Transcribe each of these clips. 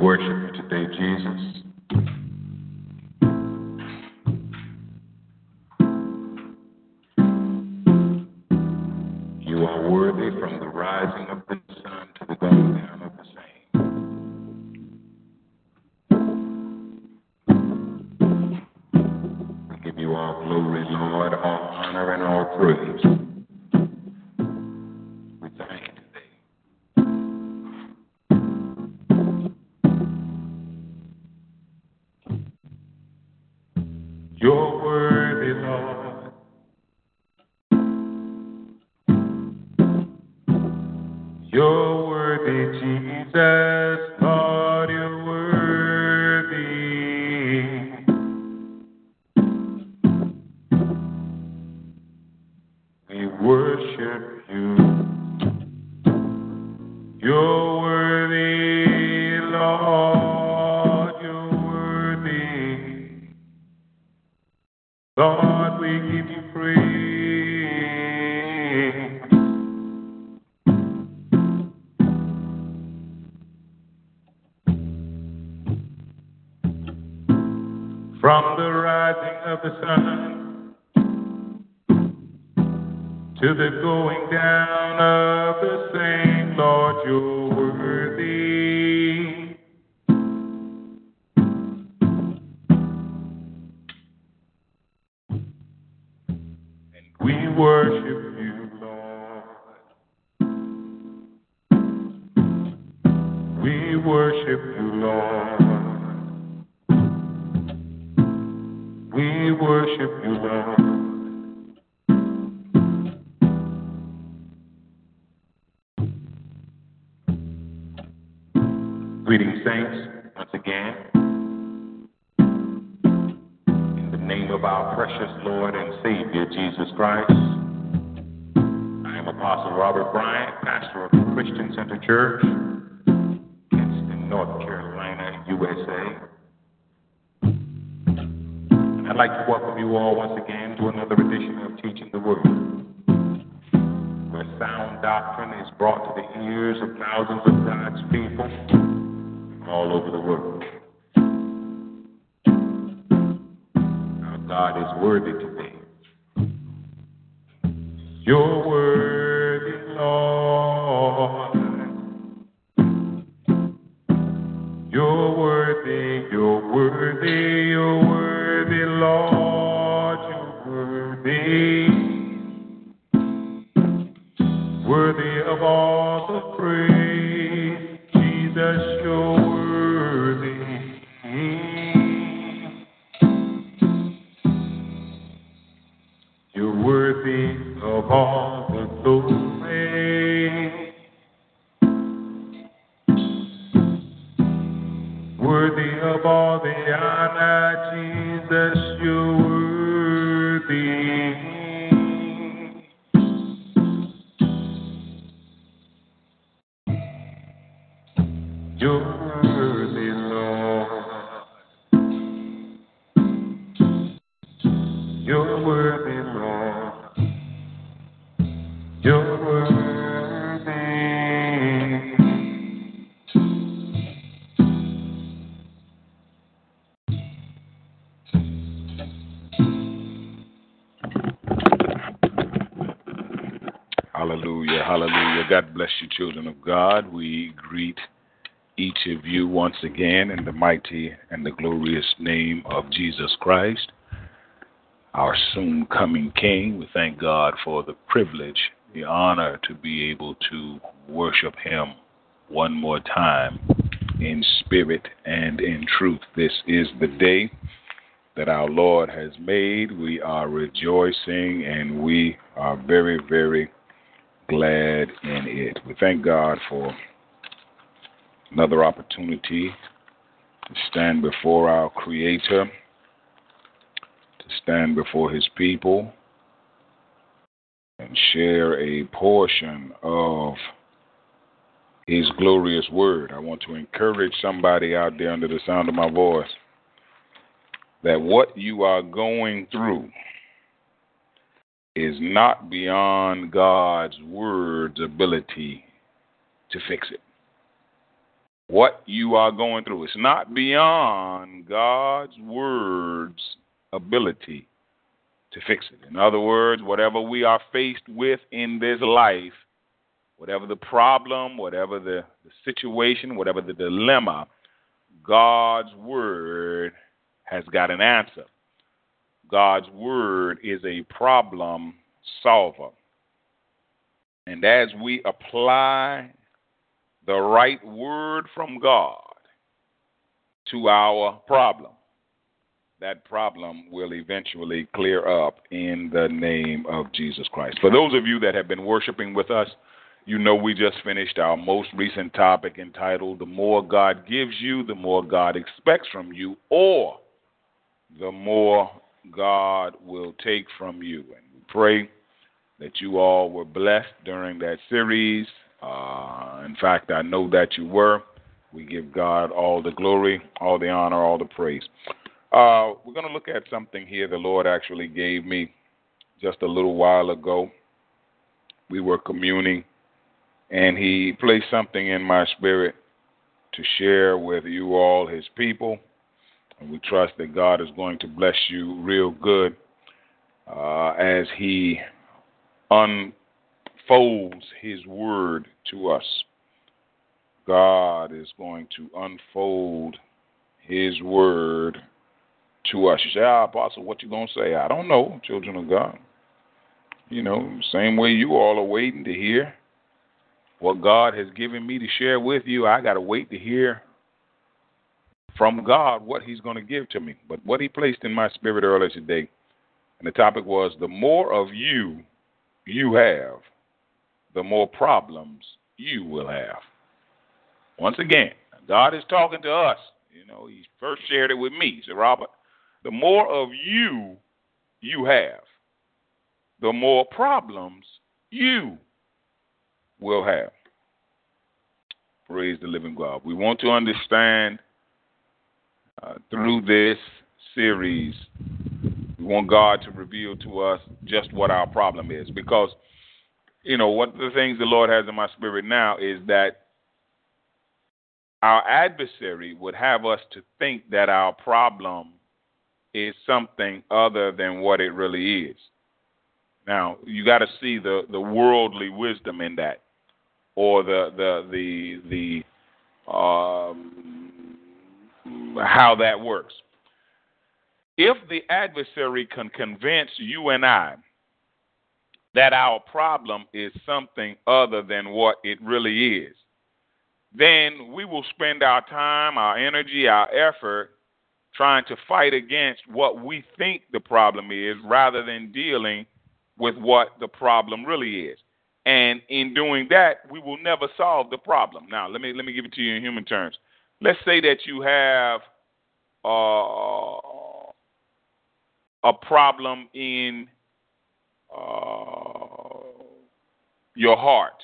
Worship you today, Jesus. You are worthy from the rising of the sun to the going down of the same. We give you all glory, Lord, all honor, and all praise. Jesus. Lord, you're worthy. We worship you. You're to the going down greet each of you once again in the mighty and the glorious name of Jesus Christ, our soon coming King. We thank God for the privilege, the honor to be able to worship Him one more time in spirit and in truth. This is the day that our Lord has made. We are rejoicing and we are very, very glad in it. We thank God for another opportunity to stand before our Creator, to stand before His people, and share a portion of His glorious Word. I want to encourage somebody out there under the sound of my voice that what you are going through is not beyond God's Word's ability to fix it what you are going through. It's not beyond God's word's ability to fix it. In other words, whatever we are faced with in this life, whatever the problem, whatever the, the situation, whatever the dilemma, God's word has got an answer. God's word is a problem solver. And as we apply the right word from God to our problem, that problem will eventually clear up in the name of Jesus Christ. For those of you that have been worshiping with us, you know we just finished our most recent topic entitled The More God Gives You, the More God Expects from You, or the more God will take from you. And we pray that you all were blessed during that series. Uh, in fact, I know that you were. We give God all the glory, all the honor, all the praise. Uh, we're going to look at something here the Lord actually gave me just a little while ago. We were communing, and He placed something in my spirit to share with you all, His people. And we trust that God is going to bless you real good uh, as He un unfolds His Word to us. God is going to unfold His Word to us. You say, ah, Apostle, what you going to say? I don't know, children of God. You know, same way you all are waiting to hear what God has given me to share with you. I got to wait to hear from God what He's going to give to me. But what He placed in my spirit earlier today, and the topic was the more of you you have, the more problems you will have. Once again, God is talking to us. You know, He first shared it with me. Said, Robert, the more of you you have, the more problems you will have. Praise the living God. We want to understand uh, through this series, we want God to reveal to us just what our problem is because you know, one of the things the Lord has in my spirit now is that our adversary would have us to think that our problem is something other than what it really is. Now, you got to see the, the worldly wisdom in that, or the the the the um, how that works. If the adversary can convince you and I that our problem is something other than what it really is, then we will spend our time, our energy, our effort trying to fight against what we think the problem is rather than dealing with what the problem really is. And in doing that, we will never solve the problem. Now, let me let me give it to you in human terms. Let's say that you have uh, a problem in uh, your heart.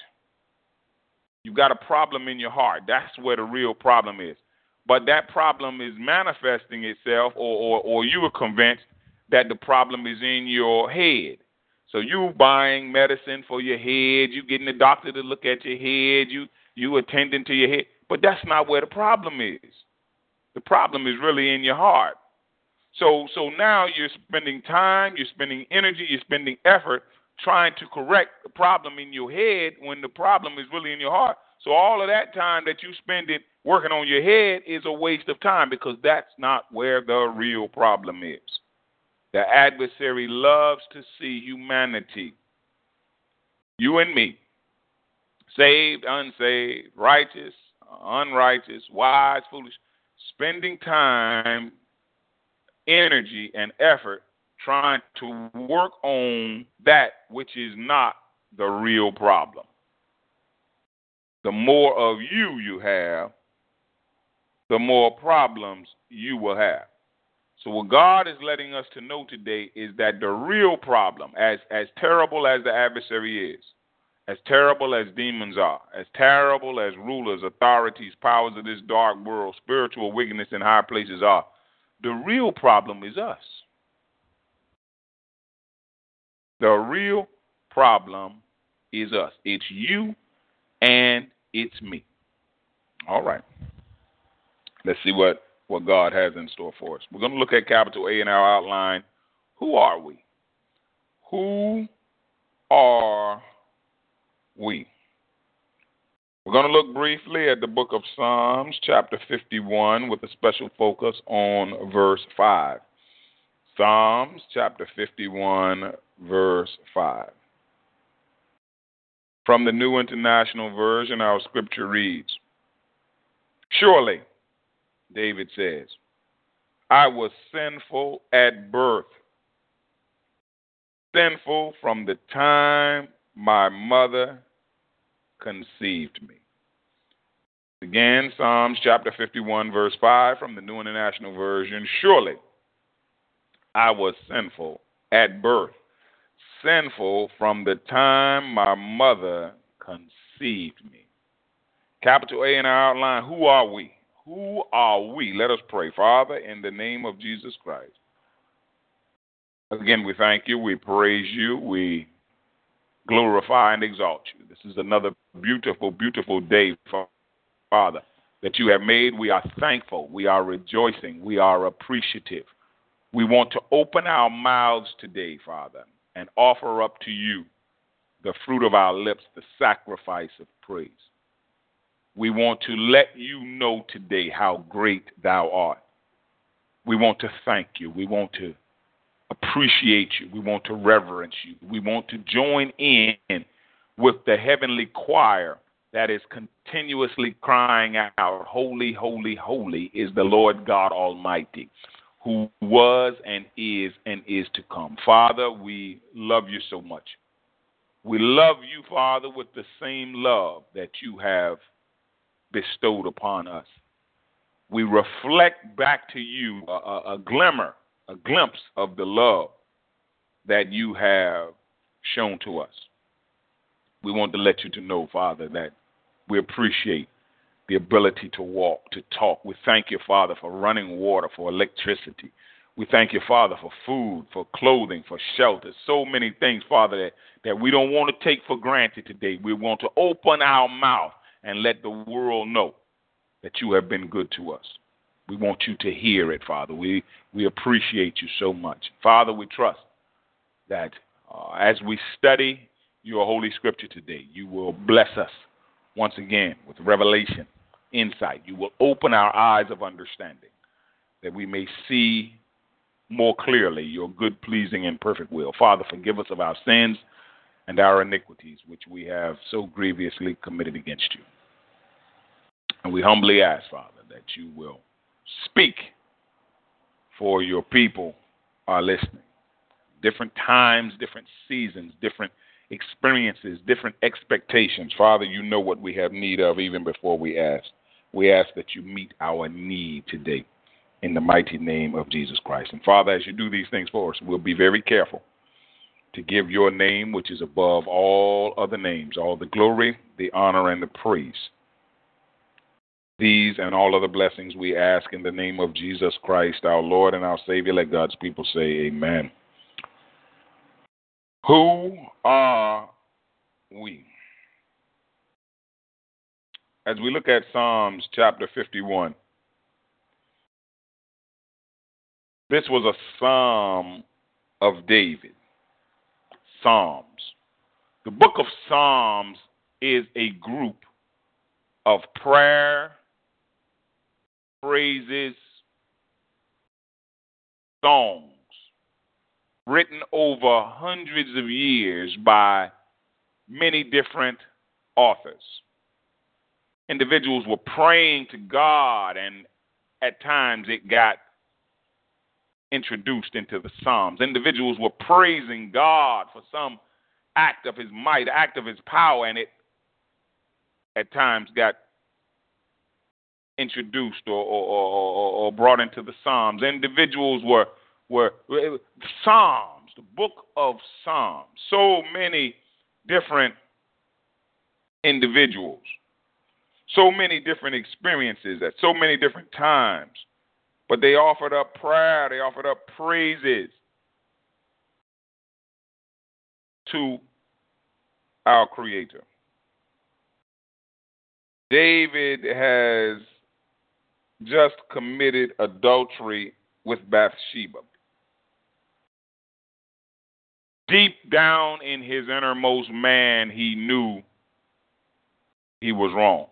You've got a problem in your heart. That's where the real problem is. But that problem is manifesting itself, or, or, or you are convinced that the problem is in your head. So you buying medicine for your head, you getting the doctor to look at your head, you you attending to your head, but that's not where the problem is. The problem is really in your heart. So so now you're spending time, you're spending energy, you're spending effort trying to correct the problem in your head when the problem is really in your heart. So all of that time that you spend it working on your head is a waste of time because that's not where the real problem is. The adversary loves to see humanity, you and me, saved, unsaved, righteous, unrighteous, wise, foolish, spending time, energy, and effort trying to work on that which is not the real problem. The more of you you have, the more problems you will have. So what God is letting us to know today is that the real problem, as as terrible as the adversary is, as terrible as demons are, as terrible as rulers, authorities, powers of this dark world, spiritual wickedness in high places are, the real problem is us. The real problem is us. It's you and it's me. All right. Let's see what, what God has in store for us. We're going to look at capital A in our outline. Who are we? Who are we? We're going to look briefly at the book of Psalms, chapter 51, with a special focus on verse 5. Psalms, chapter 51, verse 5. From the New International Version, our scripture reads Surely, David says, I was sinful at birth, sinful from the time my mother conceived me. Again, Psalms chapter 51, verse 5 from the New International Version Surely I was sinful at birth, sinful from the time my mother conceived me. Capital A in our outline Who are we? Who are we? Let us pray. Father, in the name of Jesus Christ. Again, we thank you, we praise you, we glorify and exalt you. This is another beautiful, beautiful day, Father, that you have made. We are thankful, we are rejoicing, we are appreciative. We want to open our mouths today, Father, and offer up to you the fruit of our lips, the sacrifice of praise. We want to let you know today how great thou art. We want to thank you. We want to appreciate you. We want to reverence you. We want to join in with the heavenly choir that is continuously crying out, Holy, holy, holy is the Lord God Almighty, who was and is and is to come. Father, we love you so much. We love you, Father, with the same love that you have bestowed upon us. We reflect back to you a, a, a glimmer, a glimpse of the love that you have shown to us. We want to let you to know, Father, that we appreciate the ability to walk, to talk. We thank you, Father, for running water, for electricity. We thank you, Father, for food, for clothing, for shelter. So many things, Father, that, that we don't want to take for granted today. We want to open our mouth and let the world know that you have been good to us. We want you to hear it, Father. We, we appreciate you so much. Father, we trust that uh, as we study your Holy Scripture today, you will bless us once again with revelation, insight. You will open our eyes of understanding that we may see more clearly your good, pleasing, and perfect will. Father, forgive us of our sins and our iniquities, which we have so grievously committed against you. And we humbly ask, Father, that you will speak for your people are listening. Different times, different seasons, different experiences, different expectations. Father, you know what we have need of even before we ask. We ask that you meet our need today in the mighty name of Jesus Christ. And Father, as you do these things for us, we'll be very careful to give your name, which is above all other names, all the glory, the honor, and the praise. These and all other blessings we ask in the name of Jesus Christ, our Lord and our Savior. Let God's people say, Amen. Who are we? As we look at Psalms chapter 51, this was a psalm of David. Psalms. The book of Psalms is a group of prayer, praises, songs written over hundreds of years by many different authors. Individuals were praying to God, and at times it got introduced into the Psalms. Individuals were praising God for some act of his might, act of his power, and it at times got introduced or, or, or, or brought into the Psalms. Individuals were were Psalms, the book of Psalms. So many different individuals, so many different experiences at so many different times. But they offered up prayer, they offered up praises to our Creator. David has just committed adultery with Bathsheba. Deep down in his innermost man, he knew he was wrong.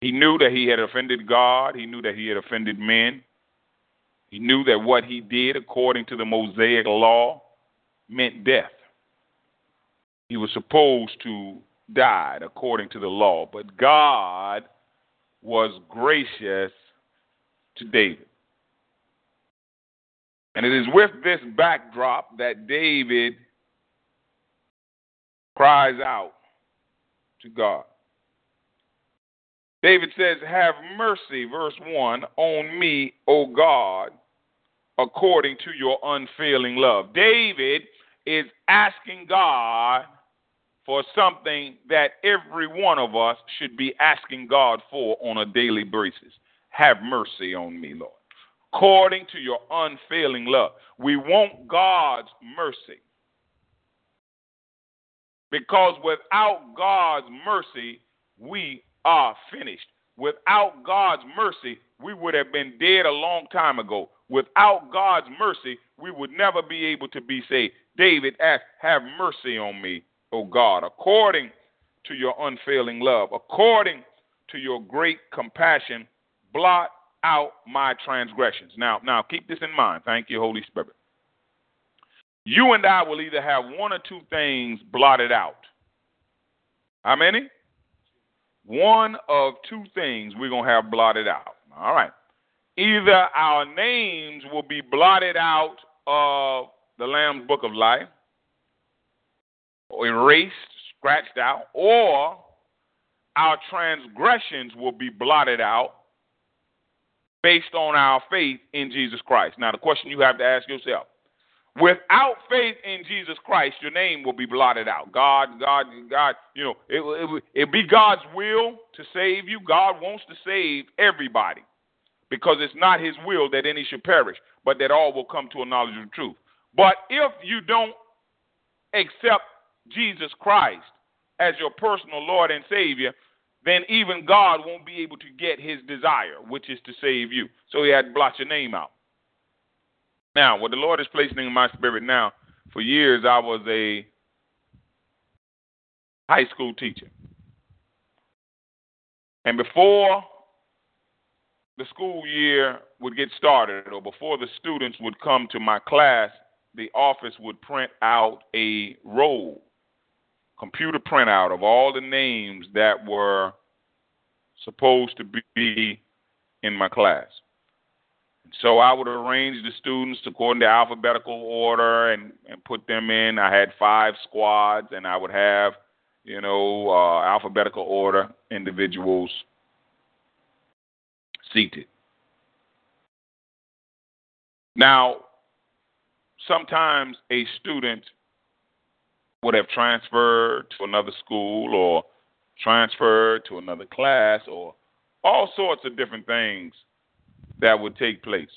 He knew that he had offended God. He knew that he had offended men. He knew that what he did, according to the Mosaic law, meant death. He was supposed to die according to the law, but God was gracious to David. And it is with this backdrop that David cries out to God. David says, Have mercy, verse 1, on me, O God, according to your unfailing love. David is asking God for something that every one of us should be asking God for on a daily basis. Have mercy on me, Lord according to your unfailing love. We want God's mercy. Because without God's mercy, we are finished. Without God's mercy, we would have been dead a long time ago. Without God's mercy, we would never be able to be saved. David asked, Have mercy on me, O God, according to your unfailing love, according to your great compassion, blot out my transgressions. Now, now keep this in mind. Thank you, Holy Spirit. You and I will either have one or two things blotted out. How many? One of two things we're going to have blotted out. All right. Either our names will be blotted out of the Lamb's Book of Life, or erased, scratched out, or our transgressions will be blotted out based on our faith in Jesus Christ. Now, the question you have to ask yourself without faith in Jesus Christ, your name will be blotted out. God, God, God, you know, it, it, it be God's will to save you. God wants to save everybody because it's not his will that any should perish, but that all will come to a knowledge of the truth. But if you don't accept Jesus Christ as your personal Lord and Savior, then even God won't be able to get his desire, which is to save you. So he had to blot your name out. Now, what the Lord is placing in my spirit now, for years I was a high school teacher. And before the school year would get started, or before the students would come to my class, the office would print out a roll computer printout of all the names that were supposed to be in my class. So I would arrange the students according to alphabetical order and, and put them in. I had five squads, and I would have, you know, uh, alphabetical order individuals seated. Now, sometimes a student would have transferred to another school or transferred to another class or all sorts of different things that would take place.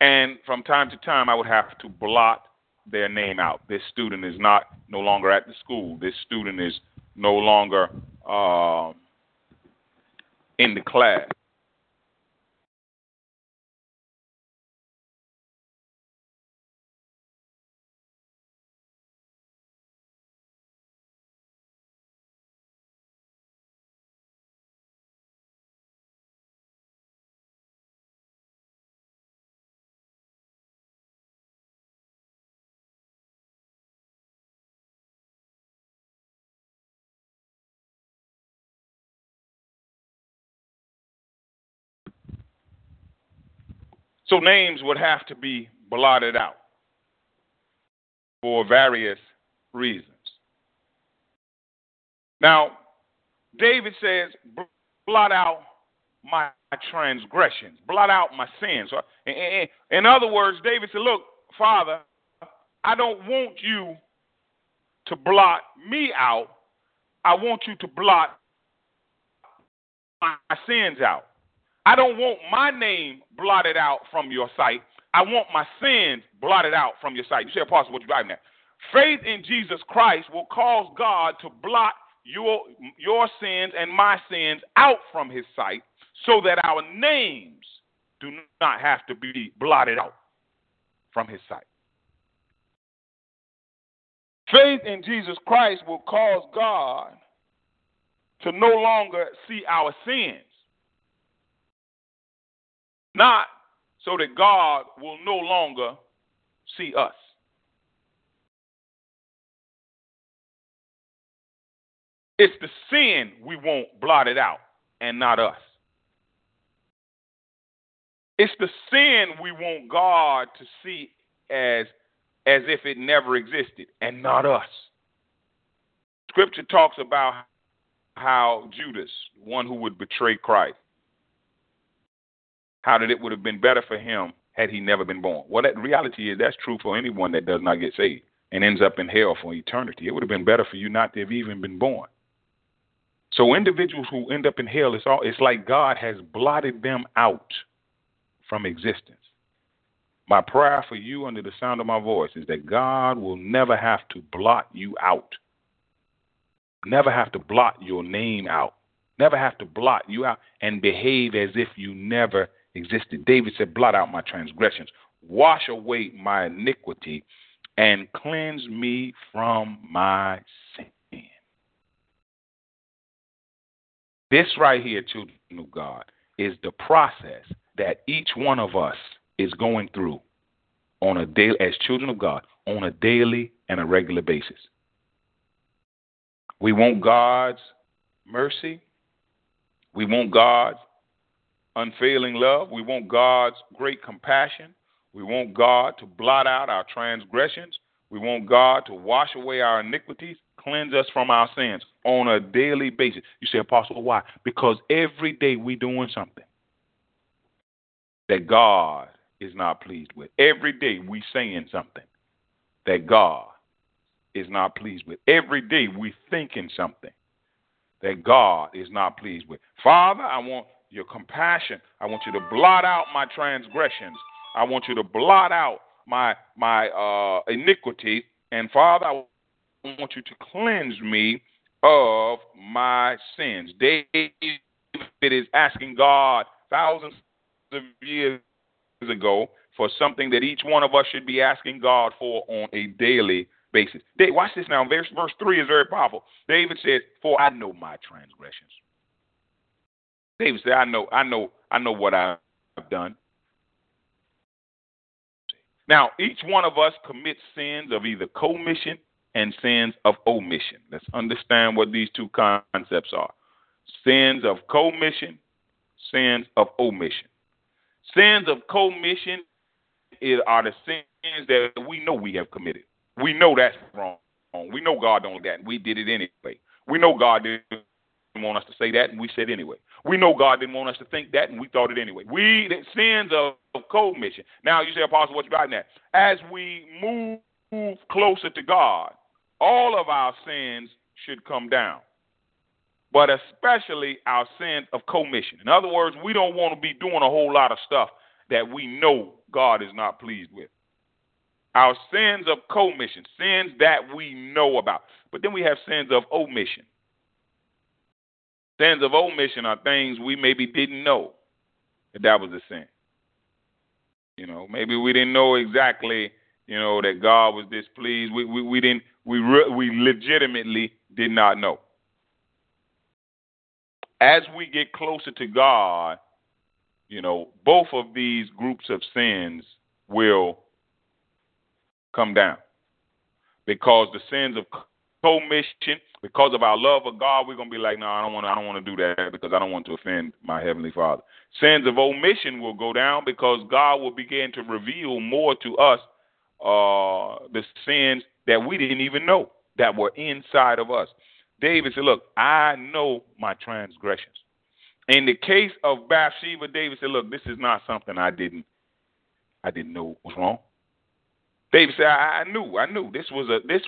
And from time to time, I would have to blot their name out. This student is not no longer at the school. This student is no longer uh, in the class. So names would have to be blotted out for various reasons. Now, David says, blot out my transgressions, blot out my sins. In other words, David said, Look, Father, I don't want you to blot me out. I want you to blot my sins out. I don't want my name blotted out from your sight. I want my sins blotted out from your sight. You say, Apostle, what you driving at? Faith in Jesus Christ will cause God to blot your, your sins and my sins out from his sight so that our names do not have to be blotted out from his sight. Faith in Jesus Christ will cause God to no longer see our sins, not so that God will no longer see us. It's the sin we want it out and not us. It's the sin we want God to see as as if it never existed and not us. Scripture talks about how Judas, one who would betray Christ, how that it would have been better for him had he never been born. Well, that reality is that's true for anyone that does not get saved and ends up in hell for eternity. It would have been better for you not to have even been born. So individuals who end up in hell, it's all it's like God has blotted them out from existence. My prayer for you under the sound of my voice is that God will never have to blot you out. Never have to blot your name out. Never have to blot you out and behave as if you never existed. David said, Blot out my transgressions, wash away my iniquity, and cleanse me from my sin. This right here, children of God, is the process that each one of us is going through on a daily as children of God on a daily and a regular basis. We want God's mercy. We want God's unfailing love. We want God's great compassion. We want God to blot out our transgressions. We want God to wash away our iniquities, cleanse us from our sins on a daily basis. You say, Apostle, why? Because every day we're doing something that God is not pleased with. Every day we saying something that God is not pleased with. Every day we thinking something that God is not pleased with. Father, I want your compassion. I want you to blot out my transgressions. I want you to blot out my my uh, iniquity. And Father, I want you to cleanse me of my sins. David is asking God thousands of years ago for something that each one of us should be asking God for on a daily basis. Watch this now. Verse, verse 3 is very powerful. David says, For I know my transgressions. David said, I know, I know, I know what I've done. Now, each one of us commits sins of either commission and sins of omission. Let's understand what these two concepts are sins of commission, sins of omission. Sins of commission are the sins that we know we have committed. We know that's wrong. We know God don't that. We did it anyway. We know God didn't want us to say that, and we said anyway. We know God didn't want us to think that, and we thought it anyway. We the sins of, of commission. Now you say, Apostle, what you got in that? As we move closer to God, all of our sins should come down but especially our sins of commission. In other words, we don't want to be doing a whole lot of stuff that we know God is not pleased with. Our sins of commission, sins that we know about. But then we have sins of omission. Sins of omission are things we maybe didn't know that that was a sin. You know, maybe we didn't know exactly, you know, that God was displeased. We we, we didn't we re- we legitimately did not know as we get closer to God, you know, both of these groups of sins will come down because the sins of commission, because of our love of God, we're gonna be like, no, I don't want. I don't want to do that because I don't want to offend my heavenly Father. Sins of omission will go down because God will begin to reveal more to us uh, the sins that we didn't even know that were inside of us. David said, "Look, I know my transgressions." In the case of Bathsheba, David said, "Look, this is not something I didn't, I didn't know was wrong." David said, I, I knew, I knew this was a this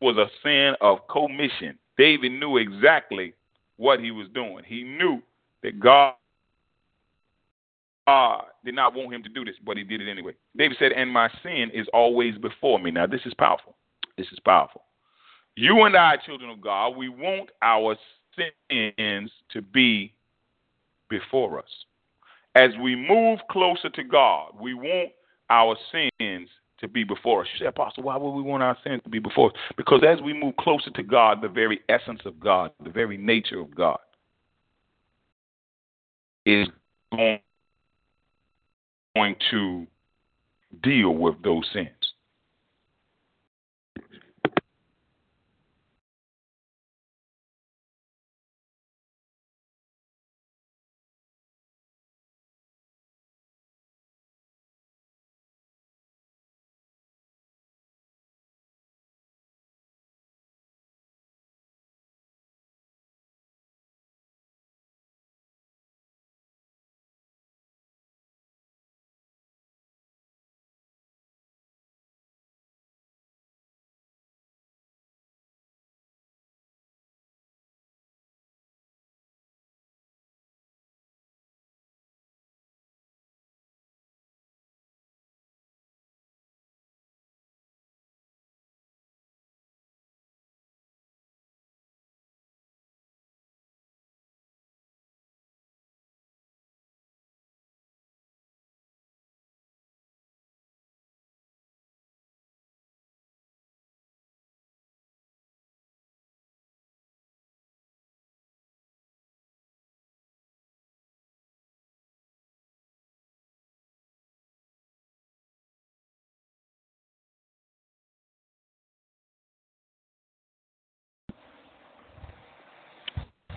was a sin of commission. David knew exactly what he was doing. He knew that God God did not want him to do this, but he did it anyway. David said, And my sin is always before me. Now, this is powerful. This is powerful. You and I, children of God, we want our sins to be before us. As we move closer to God, we want our sins to be before us. You say, Apostle, why would we want our sins to be before us? Because as we move closer to God, the very essence of God, the very nature of God, is going to deal with those sins.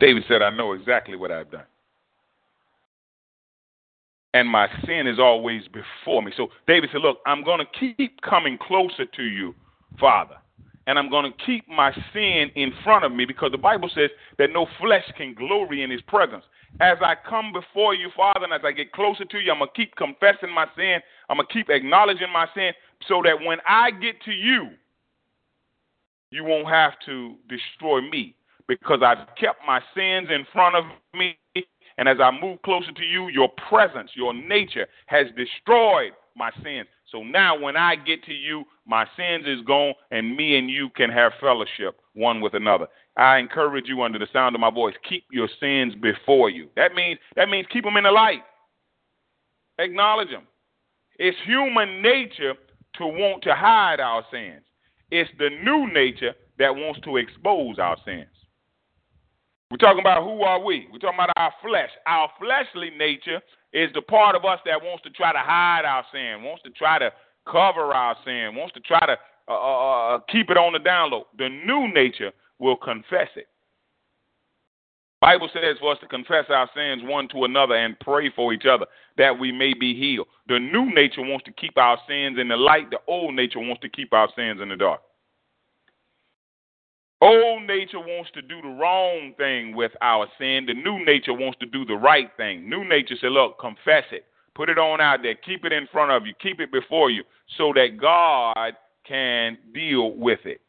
David said, I know exactly what I've done. And my sin is always before me. So David said, Look, I'm going to keep coming closer to you, Father. And I'm going to keep my sin in front of me because the Bible says that no flesh can glory in his presence. As I come before you, Father, and as I get closer to you, I'm going to keep confessing my sin. I'm going to keep acknowledging my sin so that when I get to you, you won't have to destroy me because I've kept my sins in front of me. And as I move closer to you, your presence, your nature has destroyed my sins. So now when I get to you, my sins is gone, and me and you can have fellowship one with another. I encourage you under the sound of my voice, keep your sins before you. That means that means keep them in the light. Acknowledge them. It's human nature to want to hide our sins. It's the new nature that wants to expose our sins. We're talking about who are we? We're talking about our flesh. Our fleshly nature is the part of us that wants to try to hide our sin, wants to try to cover our sin, wants to try to uh, uh, uh keep it on the down low. The new nature will confess it. Bible says for us to confess our sins one to another and pray for each other that we may be healed. The new nature wants to keep our sins in the light. The old nature wants to keep our sins in the dark. Old nature wants to do the wrong thing with our sin. The new nature wants to do the right thing. New nature says, look, confess it. Put it on out there. Keep it in front of you. Keep it before you so that God can deal with it.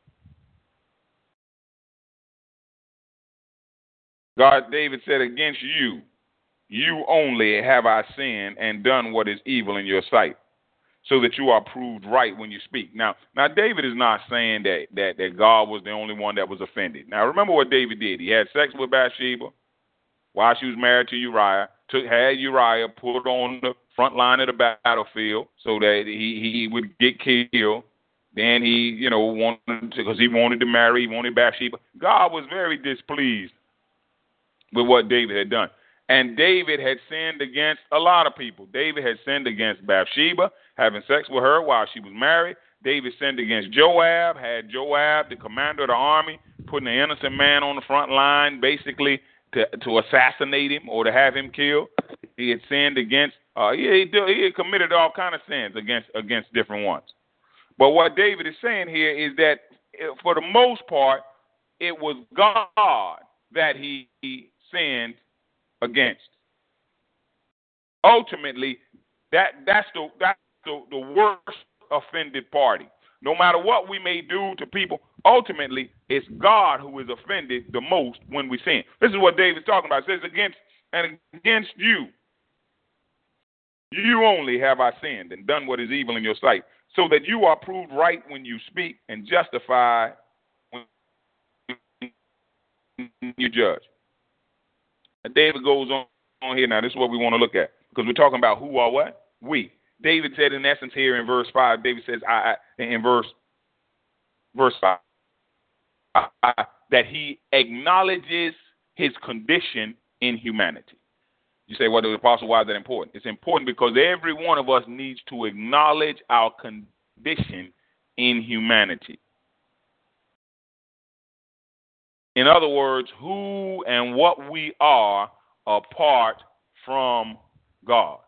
God, David said, against you, you only have I sinned and done what is evil in your sight so that you are proved right when you speak. Now, now David is not saying that that that God was the only one that was offended. Now, remember what David did. He had sex with Bathsheba while she was married to Uriah. Took had Uriah put on the front line of the battlefield so that he he would get killed. Then he, you know, wanted to because he wanted to marry, he wanted Bathsheba. God was very displeased with what David had done. And David had sinned against a lot of people. David had sinned against Bathsheba, having sex with her while she was married. David sinned against Joab, had Joab, the commander of the army, putting an innocent man on the front line, basically to to assassinate him or to have him killed. He had sinned against. Uh, he, he, he had committed all kind of sins against against different ones. But what David is saying here is that, eh, for the most part, it was God that he, he sinned against. Ultimately, that that's the that's the, the worst offended party. No matter what we may do to people, ultimately it's God who is offended the most when we sin. This is what David's talking about. It says against and against you. You only have I sinned and done what is evil in your sight, so that you are proved right when you speak and justified when you judge. And David goes on, on here now. This is what we want to look at because we're talking about who are what we. David said in essence here in verse five. David says I, I in verse verse five I, I, that he acknowledges his condition in humanity. You say, well, the apostle, why is that important? It's important because every one of us needs to acknowledge our condition in humanity. In other words, who and what we are apart from God.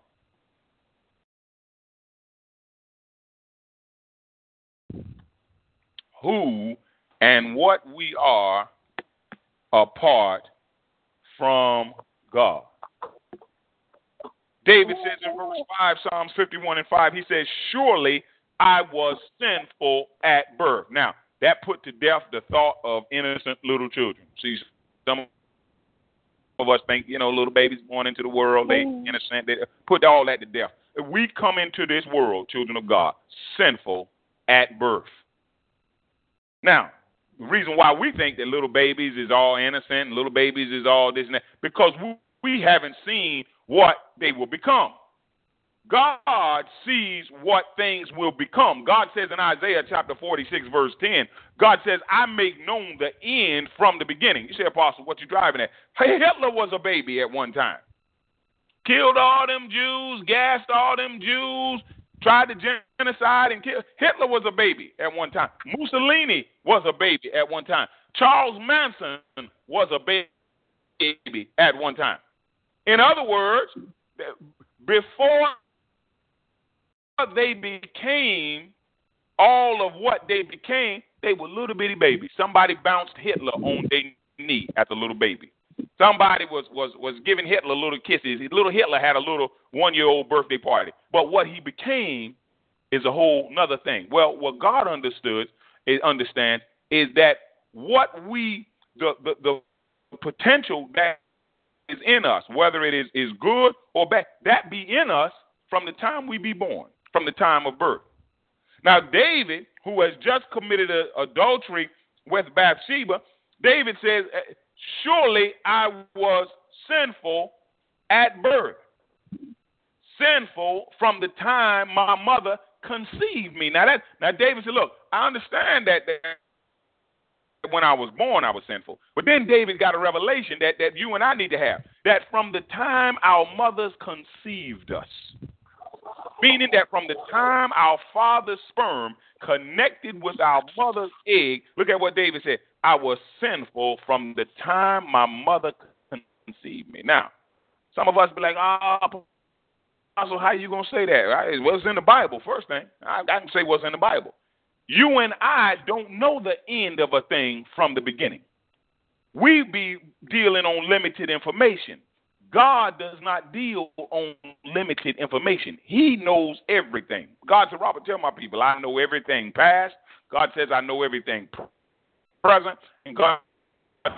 Who and what we are apart from God. David says in verse 5, Psalms 51 and 5, he says, Surely I was sinful at birth. Now, that put to death the thought of innocent little children. See, some of us think, you know, little babies born into the world, they mm. innocent, they put all that to death. We come into this world, children of God, sinful at birth. Now, the reason why we think that little babies is all innocent, little babies is all this and that, because we, we haven't seen what they will become. God sees what things will become. God says in Isaiah chapter 46, verse 10, God says, I make known the end from the beginning. You say, Apostle, what you driving at? Hey, Hitler was a baby at one time. Killed all them Jews, gassed all them Jews, tried to genocide and kill. Hitler was a baby at one time. Mussolini was a baby at one time. Charles Manson was a baby at one time. In other words, before they became all of what they became, they were little bitty babies. Somebody bounced Hitler on their knee as a little baby. Somebody was was was giving Hitler little kisses. Little Hitler had a little one year old birthday party. But what he became is a whole another thing. Well, what God understood is understands is that what we the the, the potential that is in us, whether it is, is good or bad, that be in us from the time we be born, from the time of birth. Now, David, who has just committed a, adultery with Bathsheba, David says, uh, Surely I was sinful at birth, sinful from the time my mother conceived me. Now, that, now David said, Look, I understand that, that when I was born, I was sinful. But then David got a revelation that, that you and I need to have that from the time our mothers conceived us, meaning that from the time our father's sperm connected with our mother's egg, look at what David said I was sinful from the time my mother conceived me. Now, some of us be like, ah, oh, so how you gonna say that? Right? What's in the Bible? First thing, I, I can say what's in the Bible. You and I don't know the end of a thing from the beginning. We be dealing on limited information. God does not deal on limited information. He knows everything. God said, Robert, tell my people, I know everything past. God says, I know everything present. And God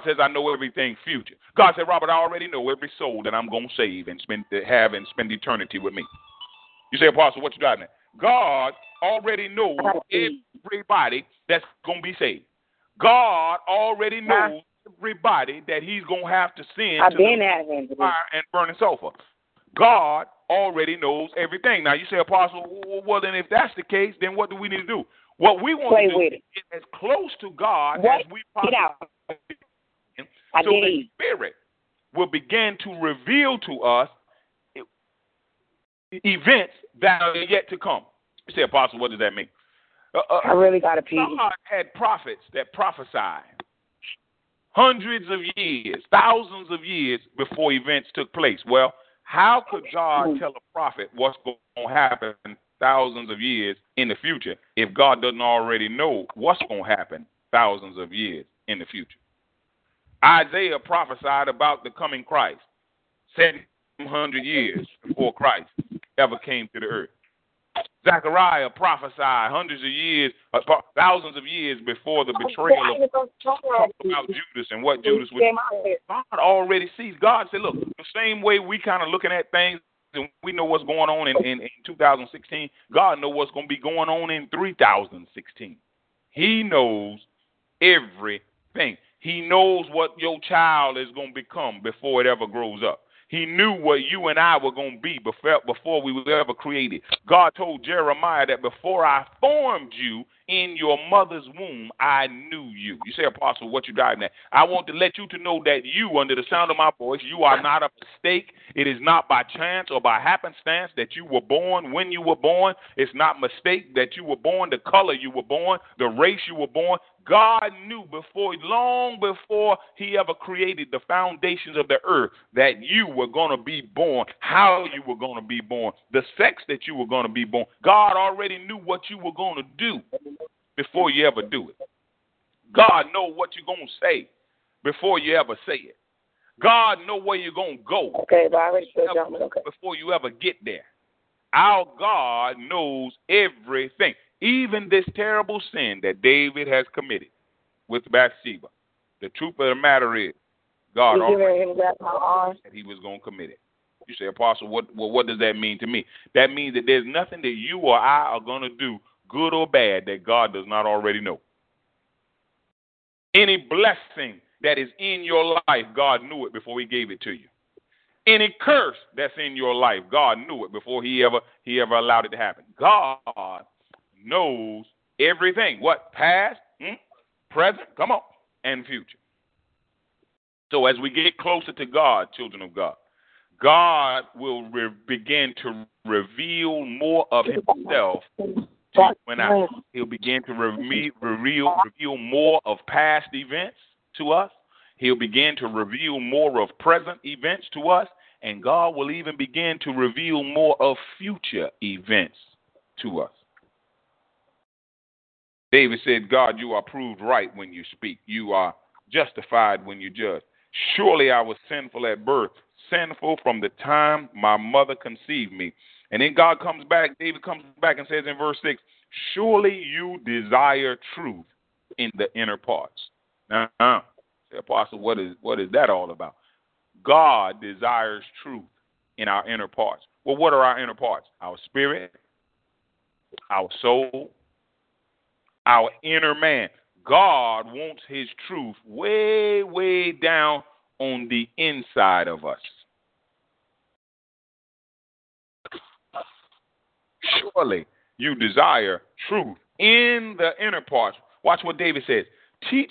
says, I know everything future. God said, Robert, I already know every soul that I'm going to save and spend have and spend eternity with me. You say, Apostle, what you driving at? God already knows everybody that's going to be saved. God already knows everybody that He's going to have to send I've to been the fire and burning sulfur. God already knows everything. Now you say, Apostle, well then if that's the case, then what do we need to do? What we want Play to do is as close to God What? as we possibly I so the. Spirit will begin to reveal to us events that are yet to come. You say, Apostle, what does that mean? Uh, uh, I really got to pee. God had prophets that prophesied hundreds of years, thousands of years before events took place. Well, how could God hmm. tell a prophet what's going to happen thousands of years in the future if God doesn't already know what's going to happen thousands of years in the future? Isaiah prophesied about the coming Christ 700 years before Christ ever came to the earth. Zechariah prophesied hundreds of years, uh, thousands of years before the betrayal of about Judas and what Judas was. God already sees. God said, "Look, the same way we kind of looking at things and we know what's going on in, in, in 2016. God knows what's going to be going on in 3016. He knows everything. He knows what your child is going to become before it ever grows up. He knew what you and I were going to be before, we were ever created. God told Jeremiah that before I formed you in your mother's womb, I knew you. You say, Apostle, what you driving at? I want to let you to know that you, under the sound of my voice, you are not a mistake. It is not by chance or by happenstance that you were born when you were born. It's not mistake that you were born, the color you were born, the race you were born. God knew before, long before He ever created the foundations of the earth, that you were going to be born, how you were going to be born, the sex that you were going to be born. God already knew what you were going to do before you ever do it. God know what you're going to say before you ever say it. God know where you're going to go. Okay, but I already said okay. Before you ever get there. Our God knows everything. Even this terrible sin that David has committed with Bathsheba. The truth of the matter is, God already that he was going to commit it. You say, Apostle, what well, what does that mean to me? That means that there's nothing that you or I are going to do, good or bad, that God does not already know. Any blessing that is in your life, God knew it before He gave it to you. Any curse that's in your life, God knew it before He ever He ever allowed it to happen. God knows everything. What? Past, hmm? present, come on, and future. So as we get closer to God, children of God, God will re- begin to reveal more of Himself to when I, He'll begin to re- reveal reveal more of past events to us. He'll begin to reveal more of present events to us, and God will even begin to reveal more of future events to us. David said, God, you are proved right when you speak. You are justified when you judge. Surely I was sinful at birth, sinful from the time my mother conceived me. And then God comes back, David comes back and says in verse 6, Surely you desire truth in the inner parts. Now, uh, Apostle, what is what is that all about? God desires truth in our inner parts. Well, what are our inner parts? Our spirit, our soul, our inner man. God wants his truth way, way down on the inside of us. Surely you desire truth in the inner parts. Watch what David says. Teach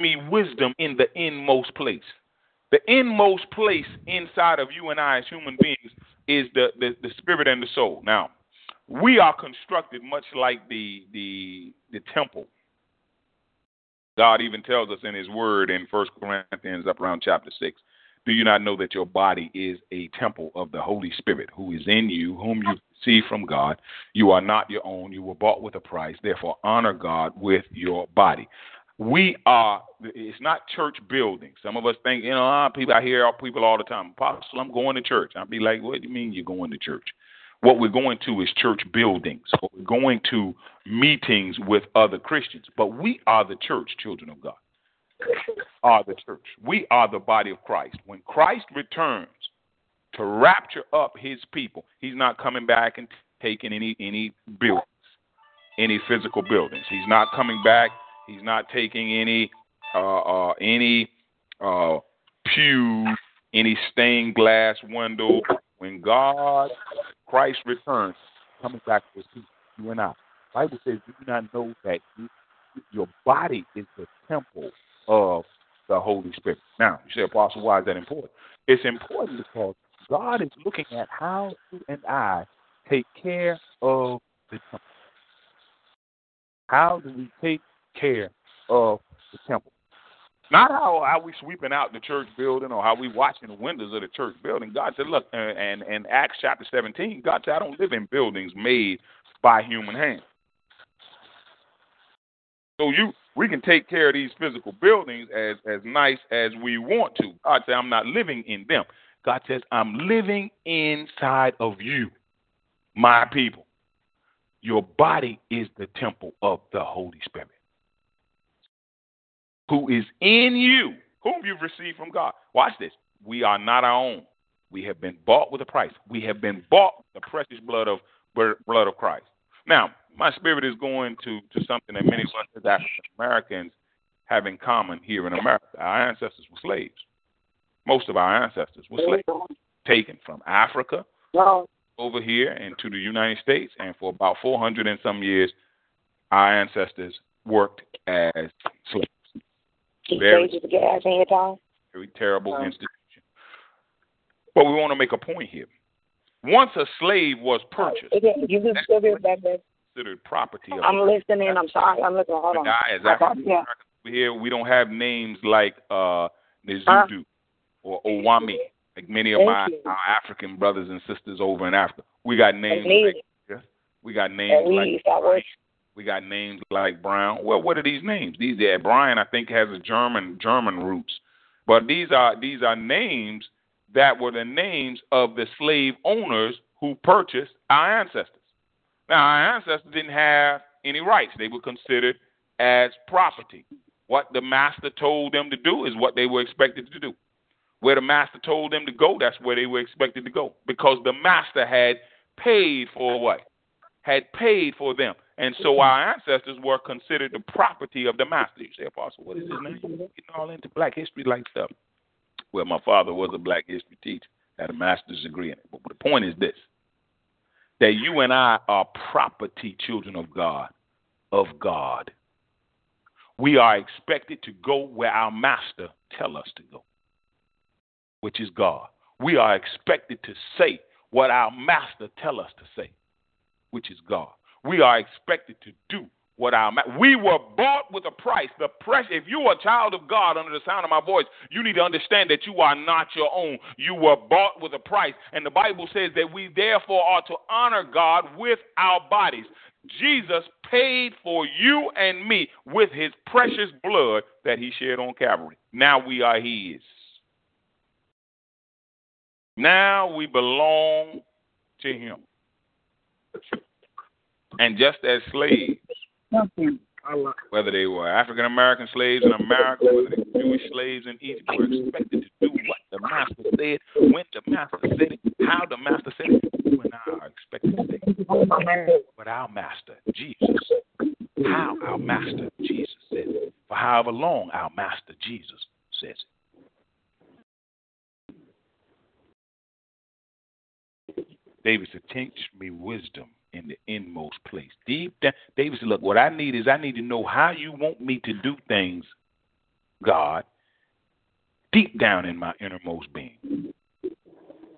me wisdom in the inmost place. The inmost place inside of you and I as human beings is the, the, the spirit and the soul. Now, we are constructed much like the the the temple. God even tells us in His Word in First Corinthians, up around chapter six, do you not know that your body is a temple of the Holy Spirit, who is in you, whom you receive from God? You are not your own; you were bought with a price. Therefore, honor God with your body. We are. It's not church buildings. Some of us think, you know, ah, people. I hear people all the time. Apostle, I'm going to church. I'll be like, what do you mean you're going to church? What we're going to is church buildings. We're going to meetings with other Christians. But we are the church, children of God. Are the church. We are the body of Christ. When Christ returns to rapture up his people, he's not coming back and taking any any buildings, any physical buildings. He's not coming back. He's not taking any uh, uh, any uh, pew, any stained glass window. When God Christ returns, coming back to his you and I. Bible says, "Do you not know that you, your body is the temple of the Holy Spirit?" Now, you say, Apostle, why is that important? It's important because God is looking at how you and I take care of the temple. How do we take care of the temple? Not how how we sweeping out the church building or how we watching the windows of the church building. God said, look, uh, and and Acts chapter 17, God said, I don't live in buildings made by human hands. So you we can take care of these physical buildings as as nice as we want to. God said, I'm not living in them. God says, I'm living inside of you, my people. Your body is the temple of the Holy Spirit, who is in you, whom you've received from God. Watch this. We are not our own. We have been bought with a price. We have been bought the precious blood of blood of Christ. Now, my spirit is going to, to something that many of us as African Americans have in common here in America. Our ancestors were slaves. Most of our ancestors were slaves taken from Africa over here into the United States, and for about 400 and some years, our ancestors worked as slaves. Very, very terrible um, institution. But we want to make a point here. Once a slave was uh, purchased, you can still be back there. considered property. Of I'm listening. I'm sorry. I'm listening. Hold on. As African Yeah. here, we don't have names like uh, Nizudu Huh? or Owami, like many of my you. our African brothers and sisters over in Africa. We got names like we got And names we like. We got names like Brown. Well, what are these names? These yeah, Brian I think has a German German roots. But these are these are names that were the names of the slave owners who purchased our ancestors. Now our ancestors didn't have any rights. They were considered as property. What the master told them to do is what they were expected to do. Where the master told them to go, that's where they were expected to go. Because the master had paid for what? Had paid for them. And so our ancestors were considered the property of the master. You say, Apostle, what is his name? Getting all into black history like stuff. Well, my father was a black history teacher, had a master's degree in it. But the point is this that you and I are property children of God, of God. We are expected to go where our master tell us to go, which is God. We are expected to say what our master tell us to say, which is God. We are expected to do what our ma- we were bought with a price. The price. If you are a child of God under the sound of my voice, you need to understand that you are not your own. You were bought with a price, and the Bible says that we therefore are to honor God with our bodies. Jesus paid for you and me with his precious blood that he shed on Calvary. Now we are his. Now we belong to him. And just as slaves, whether they were African American slaves in America, whether they were Jewish slaves in Egypt, were expected to do what the master said, when the master said it, how the master said it. You and I are expected to say it. But our master, Jesus, how our master, Jesus, said it. For however long our master, Jesus, says it. David said, Teach me wisdom in the inmost place. Deep down, David said, Look, what I need is I need to know how you want me to do things, God, deep down in my innermost being.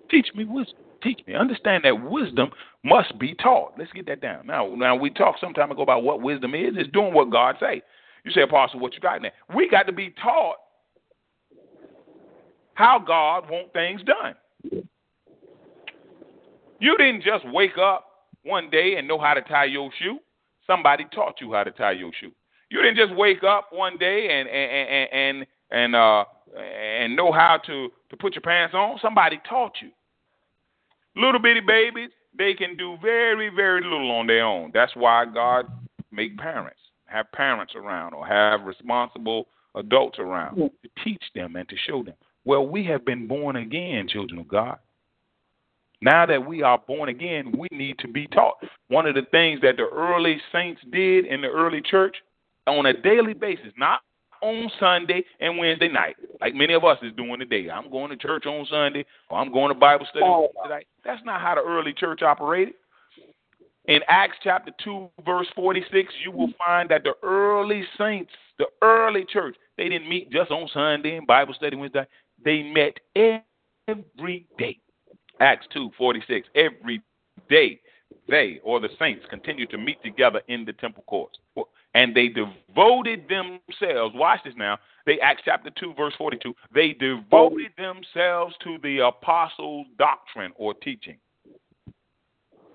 Teach me wisdom. Teach me. Understand that wisdom must be taught. Let's get that down. Now, now we talked some time ago about what wisdom is. It's doing what God say. You say, Apostle, what you got there? We got to be taught how God want things done. You didn't just wake up one day and know how to tie your shoe. Somebody taught you how to tie your shoe. You didn't just wake up one day and and and and, and uh and know how to to put your pants on. Somebody taught you. Little bitty babies, they can do very very little on their own. That's why God make parents, have parents around, or have responsible adults around to teach them and to show them. Well, we have been born again, children of God. Now that we are born again, we need to be taught. One of the things that the early saints did in the early church on a daily basis, not on Sunday and Wednesday night, like many of us is doing today. I'm going to church on Sunday or I'm going to Bible study on Wednesday. That's not how the early church operated. In Acts chapter 2, verse 46, you will find that the early saints, the early church, they didn't meet just on Sunday and Bible study Wednesday. They met every day. Acts 2 46. Every day they or the saints continued to meet together in the temple courts. And they devoted themselves. Watch this now. They Acts chapter two, verse forty-two. They devoted themselves to the apostles' doctrine or teaching.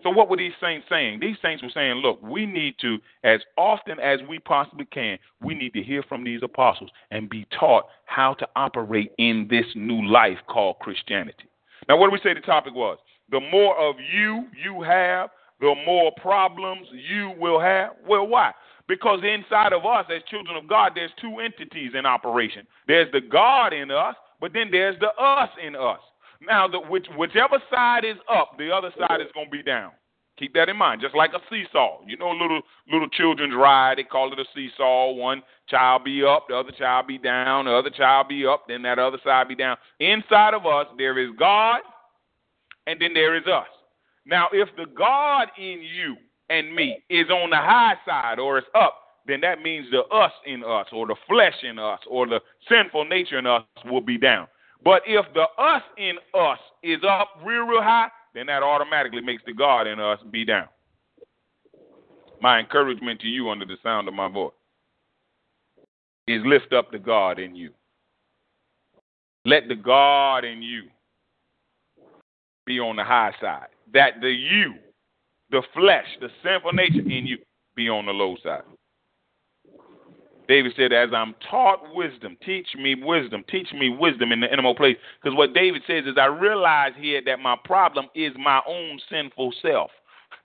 So what were these saints saying? These saints were saying, look, we need to, as often as we possibly can, we need to hear from these apostles and be taught how to operate in this new life called Christianity. Now, what did we say the topic was? The more of you you have, the more problems you will have. Well, why? Because inside of us, as children of God, there's two entities in operation. There's the God in us, but then there's the us in us. Now, the, which, whichever side is up, the other side is going to be down. Keep that in mind. Just like a seesaw. You know, little little children's ride. They call it a seesaw. One child be up, the other child be down, the other child be up, then that other side be down. Inside of us, there is God, and then there is us. Now, if the God in you and me is on the high side or is up, then that means the us in us or the flesh in us or the sinful nature in us will be down. But if the us in us is up real, real high, then that automatically makes the God in us be down. My encouragement to you under the sound of my voice is lift up the God in you. Let the God in you be on the high side. That the you, the flesh, the sinful nature in you be on the low side. David said, As I'm taught wisdom, teach me wisdom, teach me wisdom in the innermost place. Because what David says is, I realize here that my problem is my own sinful self.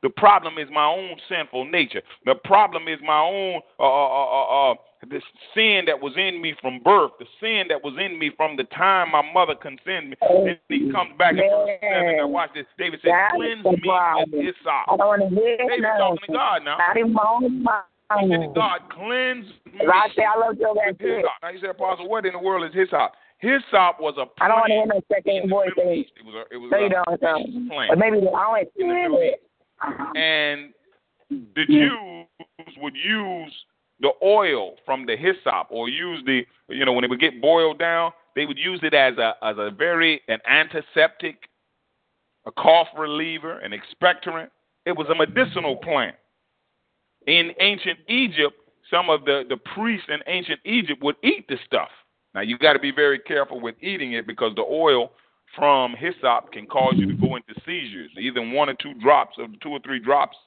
The problem is my own sinful nature. The problem is my own uh, uh, uh, uh, the sin that was in me from birth, the sin that was in me from the time my mother conceived me. Then he comes back in verse 7. Now watch this. David said, Cleanse me with hyssop. I don't want to hear David's talking to God now. Not even my own mind. He said, God, cleanse me I say I love your with. Now he said, Apostle, what in the world is hyssop? Hyssop was a I don't want to hear no second voice. It was a, it was you a don't know. plant. But maybe I always feel it. And the Jews would use the oil from the hyssop or use the you know when it would get boiled down they would use it as a as a very an antiseptic a cough reliever an expectorant it was a medicinal plant in ancient egypt some of the the priests in ancient egypt would eat the stuff now you got to be very careful with eating it because the oil from hyssop can cause you to go into seizures either one or two drops of two or three drops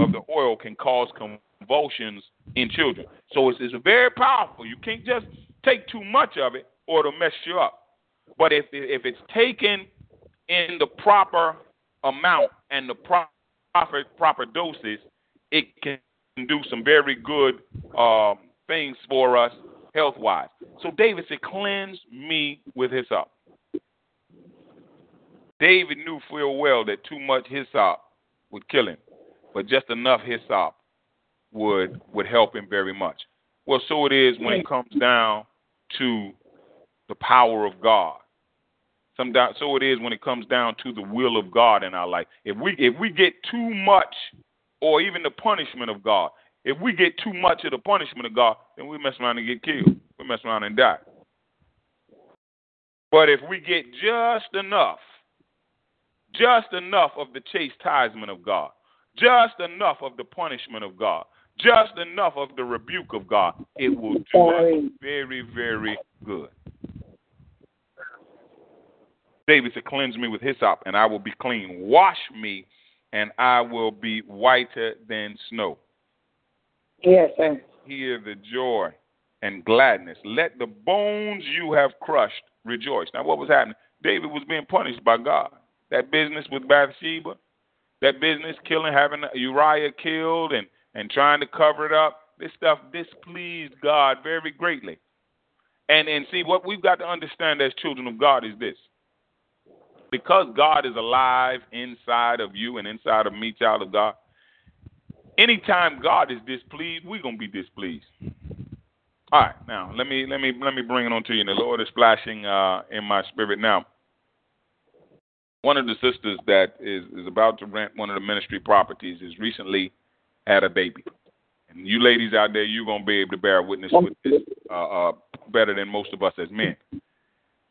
of the oil can cause convulsions in children. So it's, it's very powerful. You can't just take too much of it or it'll mess you up. But if if it's taken in the proper amount and the proper proper doses, it can do some very good um, things for us health wise. So David said, "Cleanse me with hyssop." David knew full well that too much hyssop would kill him, but just enough hyssop would would help him very much. Well, so it is when it comes down to the power of God. Some so it is when it comes down to the will of God in our life. If we if we get too much, or even the punishment of God, if we get too much of the punishment of God, then we mess around and get killed. We mess around and die. But if we get just enough, just enough of the chastisement of God, just enough of the punishment of God, just enough of the rebuke of God, it will do us very, very good. David said, Cleanse me with hyssop, and I will be clean. Wash me, and I will be whiter than snow. Yes, sir. Hear the joy and gladness. Let the bones you have crushed rejoice. Now, what was happening? David was being punished by God. That business with Bathsheba, that business killing, having Uriah killed, and and trying to cover it up. This stuff displeased God very greatly. And and see what we've got to understand as children of God is this. Because God is alive inside of you and inside of me, child of God, anytime God is displeased, we're gonna be displeased. All right, now let me let me let me bring it on to you. The Lord is flashing uh, in my spirit now. One of the sisters that is, is about to rent one of the ministry properties is recently had a baby. And you ladies out there, you're going to be able to bear witness with this uh, uh, better than most of us as men.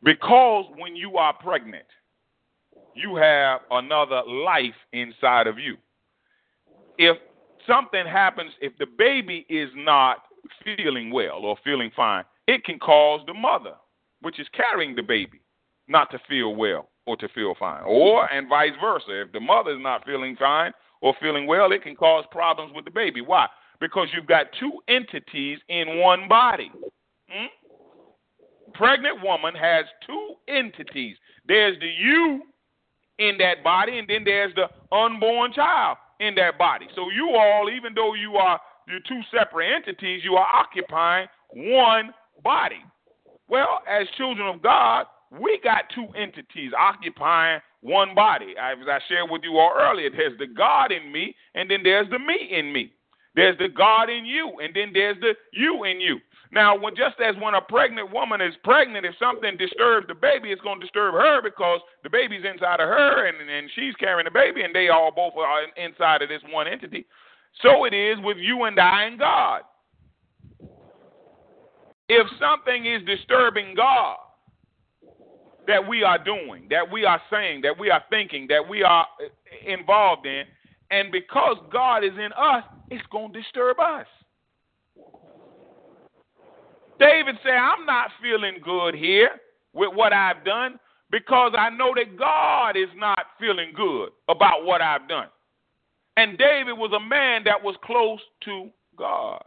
Because when you are pregnant, you have another life inside of you. If something happens if the baby is not feeling well or feeling fine, it can cause the mother, which is carrying the baby, not to feel well or to feel fine. Or, and vice versa. If the mother is not feeling fine or feeling well, it can cause problems with the baby. Why? Because you've got two entities in one body. Hmm? Pregnant woman has two entities. There's the you in that body, and then there's the unborn child in that body. So you all, even though you are you're two separate entities, you are occupying one body. Well, as children of God, we got two entities occupying one body. As I shared with you all earlier, there's the God in me, and then there's the me in me. There's the God in you, and then there's the you in you. Now, when, just as when a pregnant woman is pregnant, if something disturbs the baby, it's going to disturb her because the baby's inside of her, and, and she's carrying the baby, and they all both are inside of this one entity. So it is with you and I and God. If something is disturbing God that we are doing, that we are saying, that we are thinking, that we are uh, involved in, and because God is in us, it's going to disturb us. David said, I'm not feeling good here with what I've done because I know that God is not feeling good about what I've done. And David was a man that was close to God.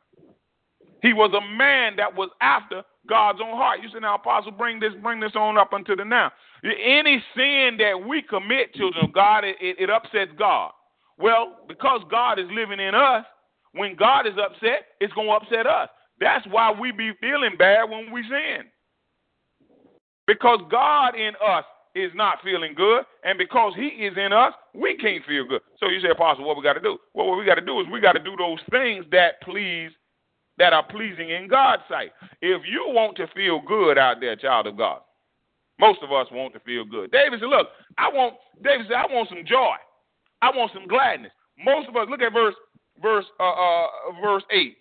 He was a man that was after God's own heart. You said, now, Apostle, bring this, bring this on up unto the now. Any sin that we commit, children of God, it, it upsets God. Well, because God is living in us, when God is upset, it's going to upset us. That's why we be feeling bad when we sin. Because God in us is not feeling good, and because He is in us, we can't feel good. So you say, Apostle, what we got to do? Well, what we got to do is we got to do those things that please, that are pleasing in God's sight. If you want to feel good out there, child of God, most of us want to feel good. David said, "Look, I want." David said, "I want some joy. I want some gladness." Most of us look at verse verse uh, uh, verse eight.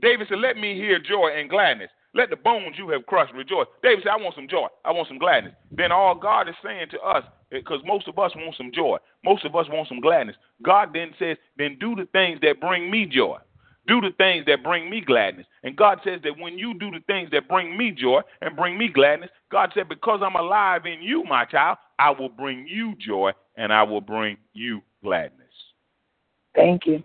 David said, Let me hear joy and gladness. Let the bones you have crushed rejoice. David said, I want some joy. I want some gladness. Then all God is saying to us, eh, because most of us want some joy, most of us want some gladness. God then says, Then do the things that bring me joy. Do the things that bring me gladness. And God says that when you do the things that bring me joy and bring me gladness, God said, Because I'm alive in you, my child, I will bring you joy and I will bring you gladness. Thank you.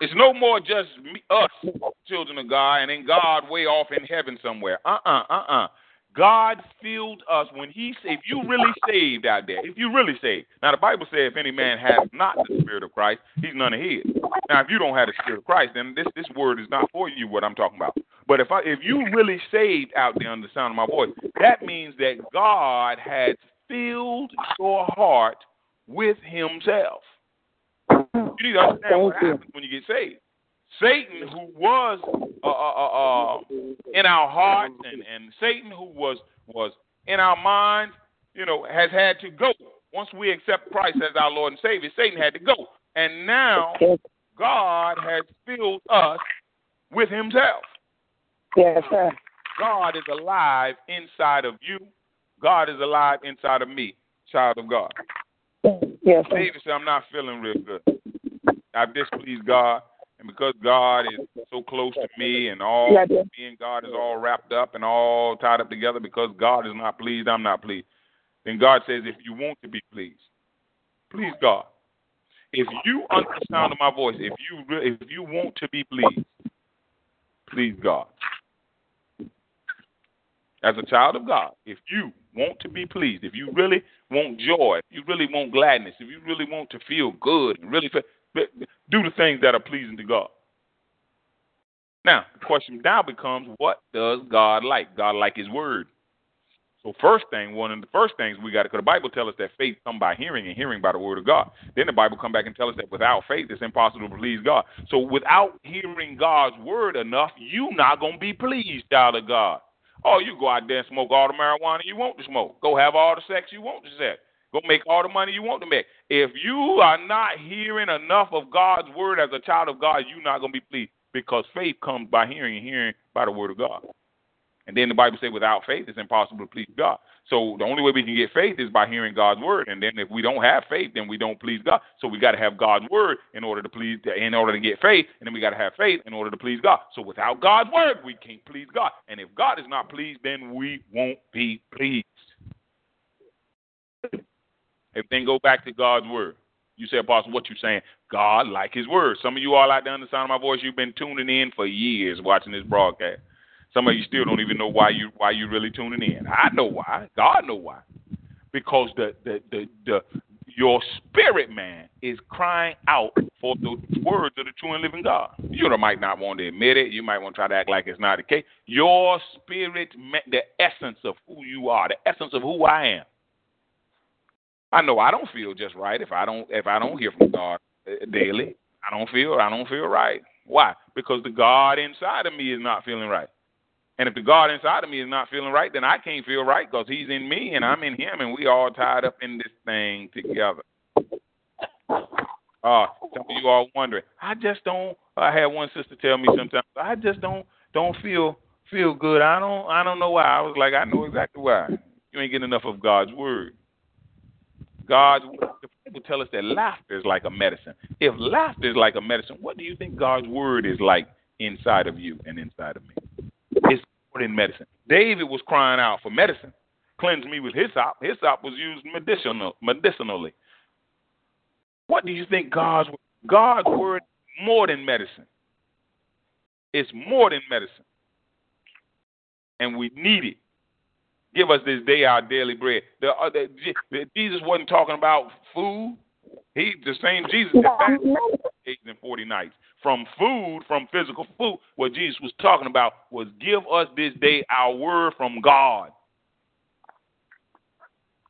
It's no more just me, us, children of God, and then God way off in heaven somewhere. Uh uh-uh, uh, uh uh. God filled us when He if you really saved out there, if you really saved. Now the Bible says if any man has not the Spirit of Christ, he's none of His. Now if you don't have the Spirit of Christ, then this this word is not for you. What I'm talking about. But if I if you really saved out there under the sound of my voice, that means that God has filled your heart with himself. You need to understand what happens when you get saved. Satan, who was uh, uh, uh, in our hearts, and, and Satan, who was was in our minds, you know, has had to go. Once we accept Christ as our Lord and Savior, Satan had to go, and now God has filled us with Himself. Yes, sir. God is alive inside of you. God is alive inside of me, child of God. Yes. David said, I'm not feeling real good. I've displeased God, and because God is so close to me and all Yeah, me and God is all wrapped up and all tied up together because God is not pleased, I'm not pleased. Then God says, if you want to be pleased, please God. If you under the sound of my voice, if you if you want to be pleased, please God. As a child of God, if you want to be pleased, if you really want joy, if you really want gladness, if you really want to feel good, really feel, do the things that are pleasing to God. Now, the question now becomes, what does God like? God like His Word. So, first thing, one of the first things we got to, because the Bible tells us that faith come by hearing, and hearing by the Word of God. Then the Bible come back and tell us that without faith, it's impossible to please God. So, without hearing God's Word enough, you not gonna be pleased, child of God. Oh, you go out there and smoke all the marijuana you want to smoke. Go have all the sex you want to sex. Go make all the money you want to make. If you are not hearing enough of God's word as a child of God, you're not going to be pleased because faith comes by hearing and hearing by the word of God. And then the Bible says, without faith, it's impossible to please God. So the only way we can get faith is by hearing God's word. And then if we don't have faith, then we don't please God. So we got to have God's word in order to please, in order to get faith. And then we got to have faith in order to please God. So without God's word, we can't please God. And if God is not pleased, then we won't be pleased. Everything go back to God's word. You say, Apostle, what you saying? God like his word. Some of you all out there on the sound of my voice, you've been tuning in for years watching this broadcast. Some of you still don't even know why you why you really tuning in. I know why. God know why. Because the the the, the your spirit man is crying out for the words of the true and living God. You might not want to admit it. You might want to try to act like it's not the case. Your spirit, man, the essence of who you are, the essence of who I am. I know I don't feel just right if I don't if I don't hear from God uh, daily. I don't feel I don't feel right. Why? Because the God inside of me is not feeling right. And if the God inside of me is not feeling right, then I can't feel right because He's in me and I'm in Him, and we all tied up in this thing together. Uh, some of you all wondering. I just don't. I had one sister tell me sometimes. I just don't don't feel feel good. I don't I don't know why. I was like, I know exactly why. You ain't getting enough of God's word. God's word. The Bible tell us that laughter is like a medicine. If laughter is like a medicine, what do you think God's word is like inside of you and inside of me? It's more than medicine. David was crying out for medicine. Cleanse me with hyssop. Hyssop was used medicinal, medicinally. What do you think God's God's word more than medicine? It's more than medicine. And we need it. Give us this day our daily bread. The, uh, the, Jesus wasn't talking about food. He the same Jesus that days and forty nights from food, from physical food. What Jesus was talking about was give us this day our word from God.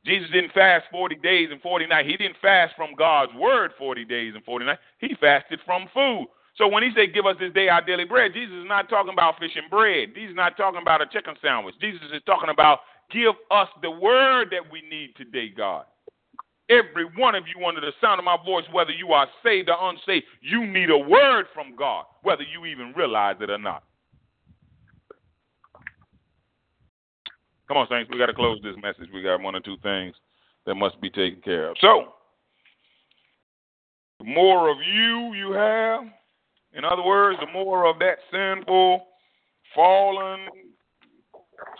Jesus didn't fast 40 days and 40 nights. He didn't fast from God's word 40 days and 40 nights. He fasted from food. So when he said, Give us this day our daily bread, Jesus is not talking about fish and bread. Jesus is not talking about a chicken sandwich. Jesus is talking about give us the word that we need today, God. Every one of you under the sound of my voice, whether you are saved or unsaved, you need a word from God, whether you even realize it or not. Come on, Saints, we got to close this message. We got one or two things that must be taken care of. So, the more of you you have, in other words, the more of that sinful, fallen,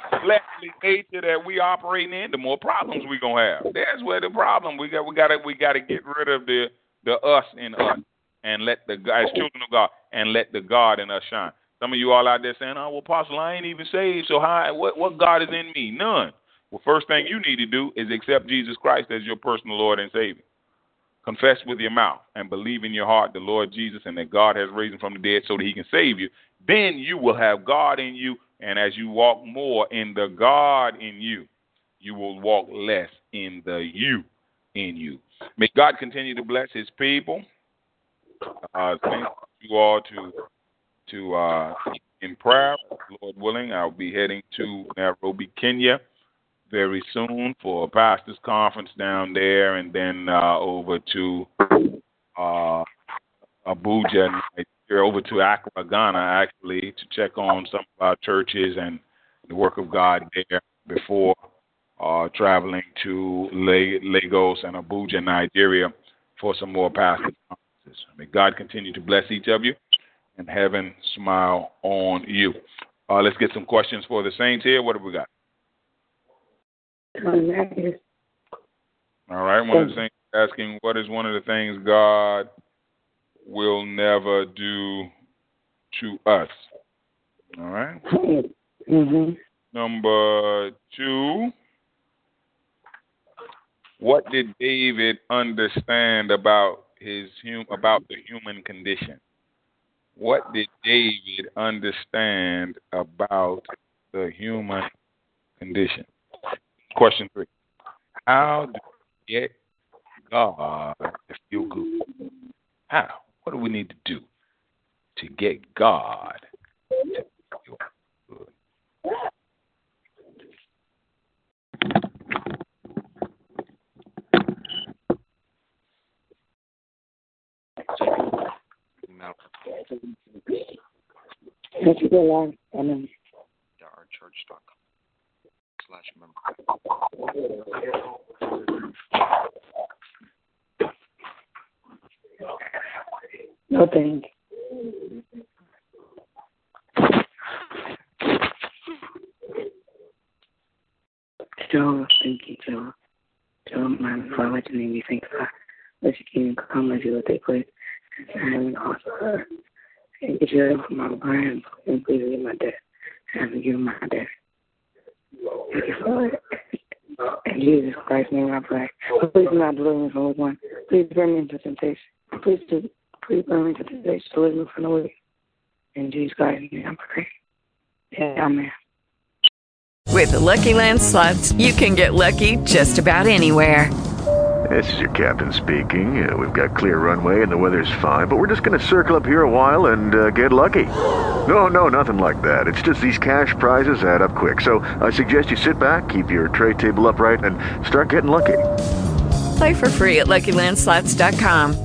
fleshly nature that we operating in, the more problems we gonna have. That's where the problem we got. We gotta we gotta get rid of the the us in us and let the as children of God and let the God in us shine. Some of you all out there saying, "Oh, well, Apostle, I ain't even saved, so how? What what God is in me? None." Well, first thing you need to do is accept Jesus Christ as your personal Lord and Savior. Confess with your mouth and believe in your heart the Lord Jesus and that God has raised him from the dead so that he can save you. Then you will have God in you and as you walk more in the God in you, you will walk less in the you in you. May God continue to bless his people. Uh, thank you all to to uh, in prayer. Lord willing, I'll be heading to Nairobi, Kenya very soon for a pastors conference down there and then uh, over to uh, Abuja, here over to Accra, Ghana, actually, to check on some of our churches and the work of God there before uh, traveling to Lagos and Abuja, Nigeria, for some more pastor conferences. May God continue to bless each of you and heaven smile on you. Uh, let's get some questions for the saints here. What have we got? All right, one of the saints asking, what is one of the things God will never do to us. All right? mm-hmm. Number two. What did David understand about his hum- about the human condition? What did David understand about the human condition? Question three. How do we get God to feel good? How? What do we need to do to get God to feel good? Let's go on. Amen. Our church No thank thank you. Jehovah, man, before I let your name be sanctified, let your kingdom come, let your will take place. And uh, heaven get your help my brain, and please my debt. And forgive my debt. Thank you for it. In Jesus Christ's name I pray. Please do not deliver me from one. Please bring me into temptation. Please do, please bring me into temptation. Deliver me from the wicked. In Jesus Christ's name I pray. Yeah, amen. With the Lucky Land slots, you can get lucky just about anywhere. This is your captain speaking. Uh, we've got clear runway and the weather's fine, but we're just going to circle up here a while and uh, get lucky. No, no, nothing like that. It's just these cash prizes add up quick. So I suggest you sit back, keep your tray table upright, and start getting lucky. Play for free at LuckyLandSlots.com.